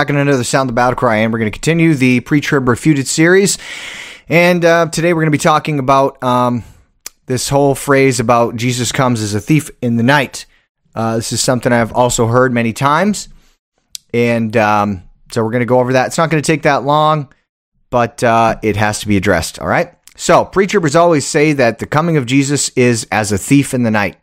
back in another Sound the Battle Cry, and we're going to continue the pre-trib refuted series. And uh, today we're going to be talking about um, this whole phrase about Jesus comes as a thief in the night. Uh, this is something I've also heard many times, and um, so we're going to go over that. It's not going to take that long, but uh, it has to be addressed. All right. So pre-tribbers always say that the coming of Jesus is as a thief in the night.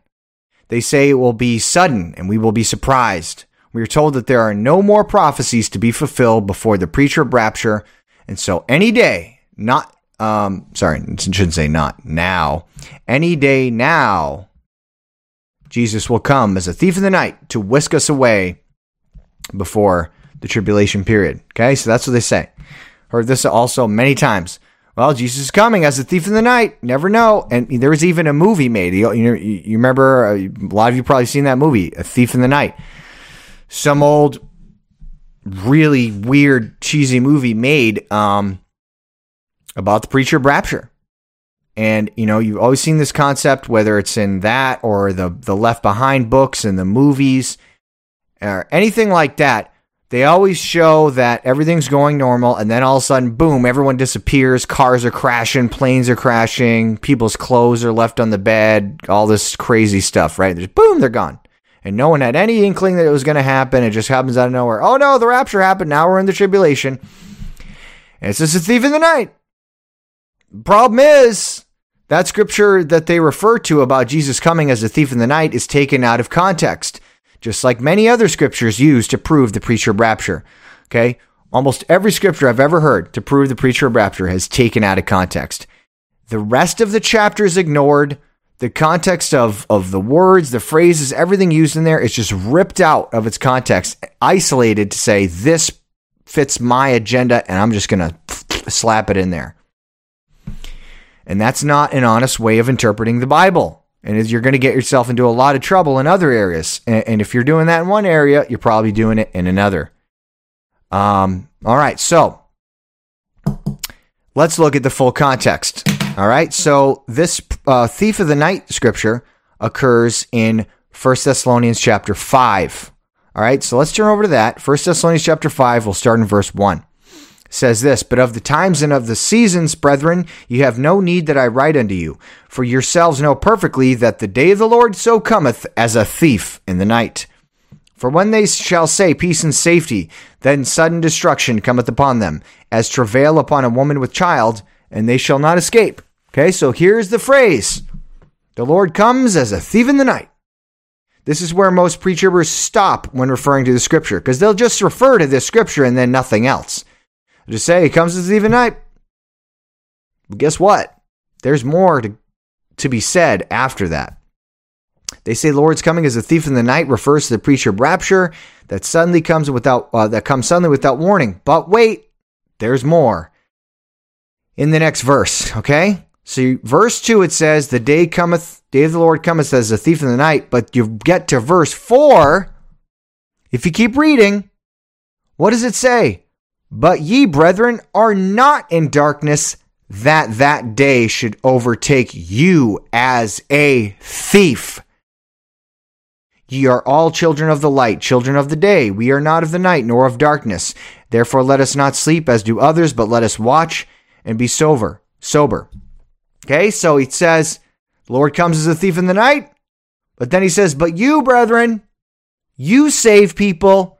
They say it will be sudden, and we will be surprised we are told that there are no more prophecies to be fulfilled before the pre-trib rapture. And so any day, not, um, sorry, shouldn't say not now, any day now, Jesus will come as a thief in the night to whisk us away before the tribulation period. Okay, so that's what they say. Heard this also many times. Well, Jesus is coming as a thief in the night. Never know. And there was even a movie made. You, you, you remember, uh, a lot of you probably seen that movie, A Thief in the Night some old really weird cheesy movie made um, about the pre-trib rapture. And you know you've always seen this concept whether it's in that or the the left behind books and the movies or anything like that. They always show that everything's going normal and then all of a sudden boom everyone disappears cars are crashing planes are crashing people's clothes are left on the bed all this crazy stuff right? There's, boom they're gone and no one had any inkling that it was going to happen. It just happens out of nowhere. Oh no, the rapture happened. Now we're in the tribulation. It's just a thief in the night. Problem is, that scripture that they refer to about Jesus coming as a thief in the night is taken out of context, just like many other scriptures used to prove the pre-trib rapture. Okay? Almost every scripture I've ever heard to prove the pre-trib rapture has taken out of context. The rest of the chapter is ignored the context of of the words, the phrases, everything used in there is just ripped out of its context, isolated to say this fits my agenda, and I'm just gonna slap it in there. And that's not an honest way of interpreting the Bible. And you're going to get yourself into a lot of trouble in other areas. And if you're doing that in one area, you're probably doing it in another. Um, all right, so let's look at the full context. All right. So this uh, thief of the night scripture occurs in 1 Thessalonians chapter 5. All right. So let's turn over to that. 1 Thessalonians chapter 5. We'll start in verse 1. It says this, but of the times and of the seasons, brethren, you have no need that I write unto you, for yourselves know perfectly that the day of the Lord so cometh as a thief in the night. For when they shall say peace and safety, then sudden destruction cometh upon them, as travail upon a woman with child, and they shall not escape. Okay, so here's the phrase The Lord comes as a thief in the night. This is where most pre-tribbers stop when referring to the scripture, because they'll just refer to this scripture and then nothing else. They'll just say, He comes as a thief in the night. But guess what? There's more to, to be said after that. They say Lord's coming as a thief in the night refers to the pre-trib rapture that suddenly comes without uh, that comes suddenly without warning. But wait, there's more. In the next verse, okay? So, verse 2, it says, The day cometh, day of the Lord cometh as a thief in the night. But you get to verse 4, if you keep reading, what does it say? But ye, brethren, are not in darkness, that that day should overtake you as a thief. Ye are all children of the light, children of the day. We are not of the night, nor of darkness. Therefore, let us not sleep as do others, but let us watch and be sober. Sober. Okay, so he says, Lord comes as a thief in the night. But then he says, But you, brethren, you save people.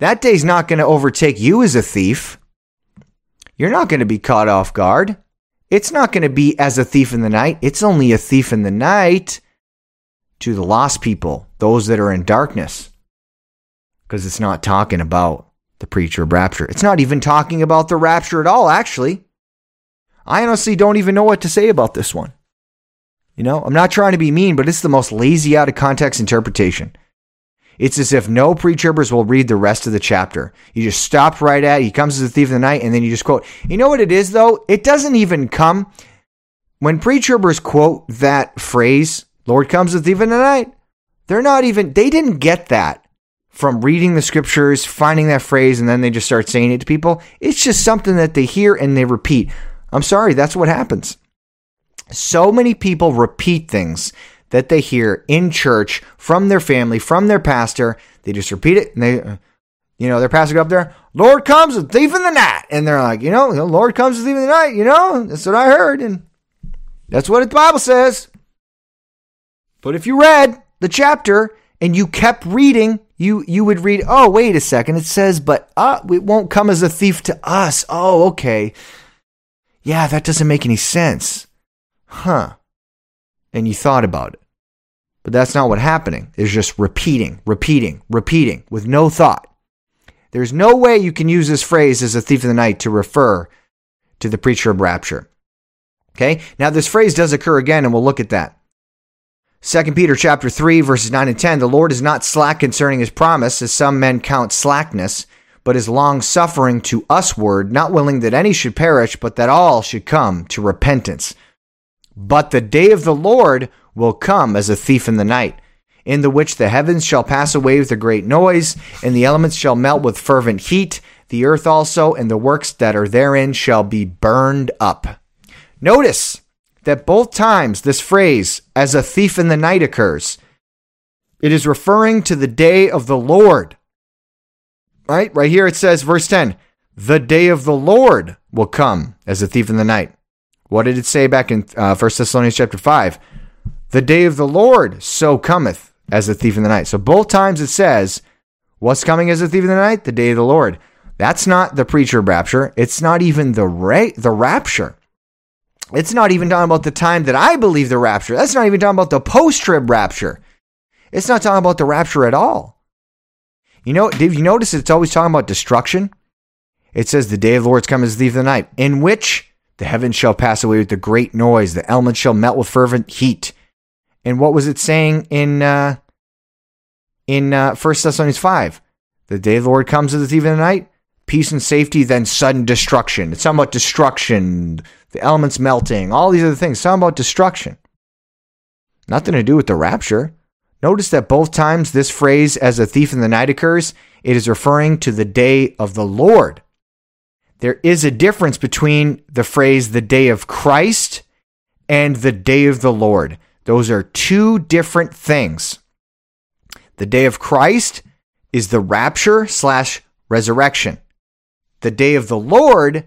That day's not going to overtake you as a thief. You're not going to be caught off guard. It's not going to be as a thief in the night. It's only a thief in the night to the lost people, those that are in darkness. Because it's not talking about the preacher of rapture. It's not even talking about the rapture at all, actually. I honestly don't even know what to say about this one. You know, I'm not trying to be mean, but it's the most lazy out of context interpretation. It's as if no pre-tribbers will read the rest of the chapter. You just stop right at he comes as a thief of the night, and then you just quote. You know what it is though? It doesn't even come when pre-tribbers quote that phrase, "Lord comes as a thief in the night." They're not even. They didn't get that from reading the scriptures, finding that phrase, and then they just start saying it to people. It's just something that they hear and they repeat. I'm sorry, that's what happens. So many people repeat things that they hear in church from their family, from their pastor. They just repeat it and they, You know, they're passing up there. Lord comes a thief in the night, and they're like, you know, Lord comes a thief in the night. You know, that's what I heard, and that's what the Bible says. But if you read the chapter and you kept reading, you you would read, oh, wait a second, it says, but uh, it won't come as a thief to us. Oh, okay. Yeah, that doesn't make any sense. Huh. And you thought about it. But that's not what's happening. It's just repeating, repeating, repeating with no thought. There's no way you can use this phrase as a thief of the night to refer to the preacher of rapture. Okay? Now this phrase does occur again and we'll look at that. 2 Peter chapter 3 verses 9 and 10 The Lord is not slack concerning his promise as some men count slackness but is long suffering to usward not willing that any should perish but that all should come to repentance. But the day of the Lord will come as a thief in the night in the which the heavens shall pass away with a great noise, and the elements shall melt with fervent heat. The earth also and the works that are therein shall be burned up. Notice that both times this phrase, as a thief in the night, occurs. It is referring to the day of the Lord. Right? Right here it says, verse 10, the day of the Lord will come as a thief in the night. What did it say back in uh, 1 Thessalonians chapter 5? The day of the Lord so cometh as a thief in the night. So both times it says, What's coming as a thief in the night? The day of the Lord. That's not the pre-trib rapture. It's not even the ra- the rapture. It's not even talking about the time that I believe the rapture. That's not even talking about the post trib rapture. It's not talking about the rapture at all. You know, did you notice it's always talking about destruction? It says the day of the Lord is coming as the thief in the night, in which the heavens shall pass away with a great noise, the elements shall melt with fervent heat, and what was it saying in uh, in uh, 1 Thessalonians 5? The day of the Lord comes as the thief in the night, peace and safety, then sudden destruction. It's talking about destruction, the elements melting, all these other things. It's talking about destruction. Nothing to do with the rapture. Notice that both times this phrase, as a thief in the night, occurs, it is referring to the day of the Lord. There is a difference between the phrase the day of Christ and the day of the Lord. Those are two different things. The day of Christ is the rapture slash resurrection. The day of the Lord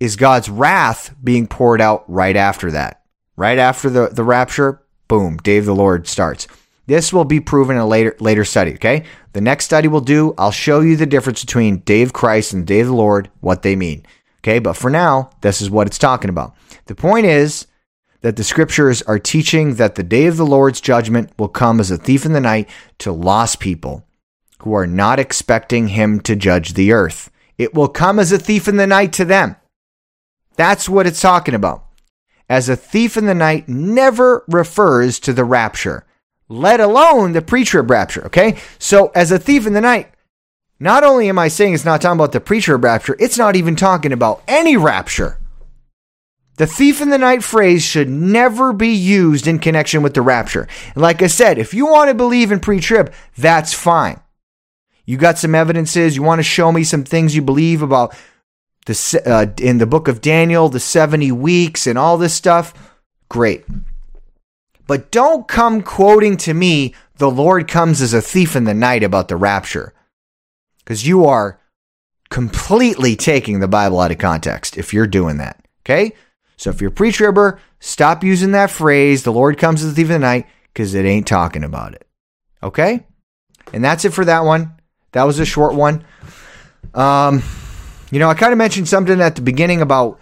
is God's wrath being poured out right after that. Right after the, the rapture, boom, day of the Lord starts. This will be proven in a later later study, okay? The next study we'll do, I'll show you the difference between day of Christ and day of the Lord, what they mean. Okay, but for now, this is what it's talking about. The point is, that the scriptures are teaching that the day of the Lord's judgment will come as a thief in the night to lost people who are not expecting him to judge the earth. It will come as a thief in the night to them. That's what it's talking about. As a thief in the night never refers to the rapture, let alone the pre trib rapture. Okay? So, as a thief in the night, not only am I saying it's not talking about the pre trib rapture, it's not even talking about any rapture. The thief in the night phrase should never be used in connection with the rapture. And like I said, if you want to believe in pre trib, that's fine. You got some evidences, you want to show me some things you believe about the, uh, in the book of Daniel, the 70 weeks, and all this stuff, great. But don't come quoting to me, the Lord comes as a thief in the night about the rapture. Because you are completely taking the Bible out of context if you're doing that. Okay? So if you're pre-tribber, stop using that phrase, the Lord comes as a thief in the night, because it ain't talking about it. Okay? And that's it for that one. That was a short one. Um, you know, I kind of mentioned something at the beginning about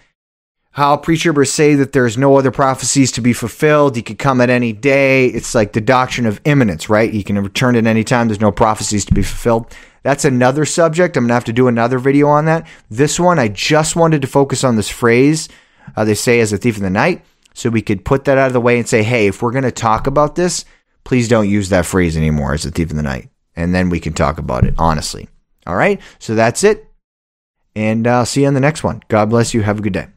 how pre-tribbers say that there's no other prophecies to be fulfilled. He could come at any day. It's like the doctrine of imminence, right? He can return at any time. There's no prophecies to be fulfilled. That's another subject. I'm going to have to do another video on that. This one, I just wanted to focus on this phrase uh, they say as a thief in the night. So we could put that out of the way and say, hey, if we're going to talk about this, please don't use that phrase anymore as a thief in the night. And then we can talk about it honestly. All right. So that's it. And I'll uh, see you on the next one. God bless you. Have a good day.